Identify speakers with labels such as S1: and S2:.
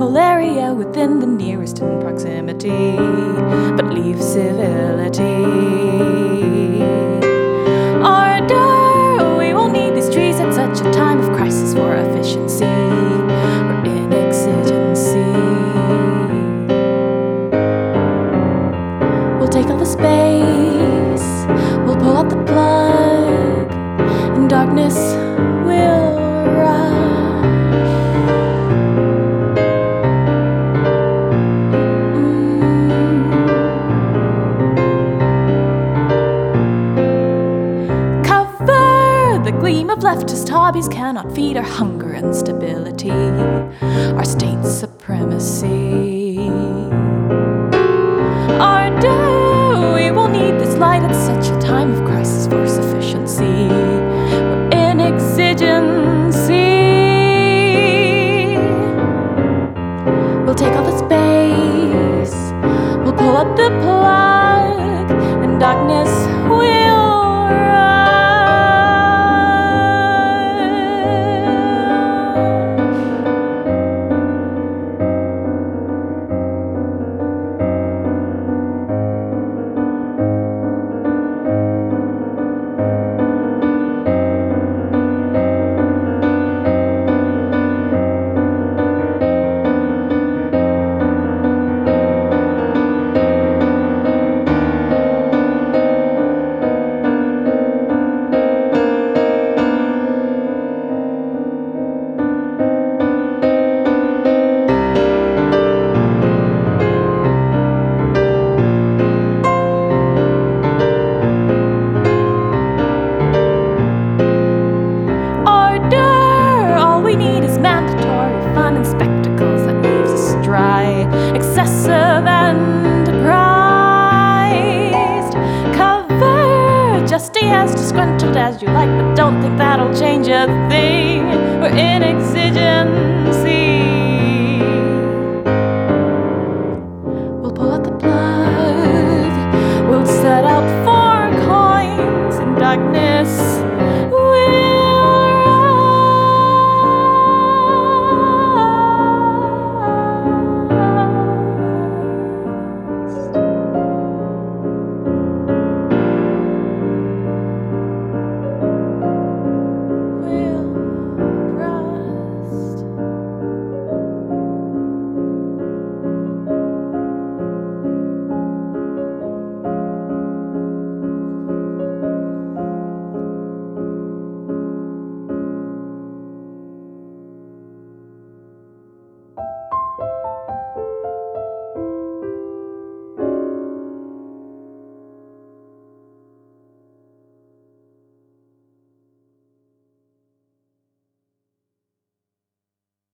S1: America within the nearest in proximity, but leave civility. Order, we won't need these trees at such a time of crisis for efficiency or in exigency. We'll take all the space, we'll pull out the plug, and darkness will rush. The gleam of leftist hobbies cannot feed our hunger and stability, our state supremacy. Order, we will need this light at such a that leaves us dry, excessive and prized. Cover just as disgruntled as you like, but don't think that'll change a thing. We're in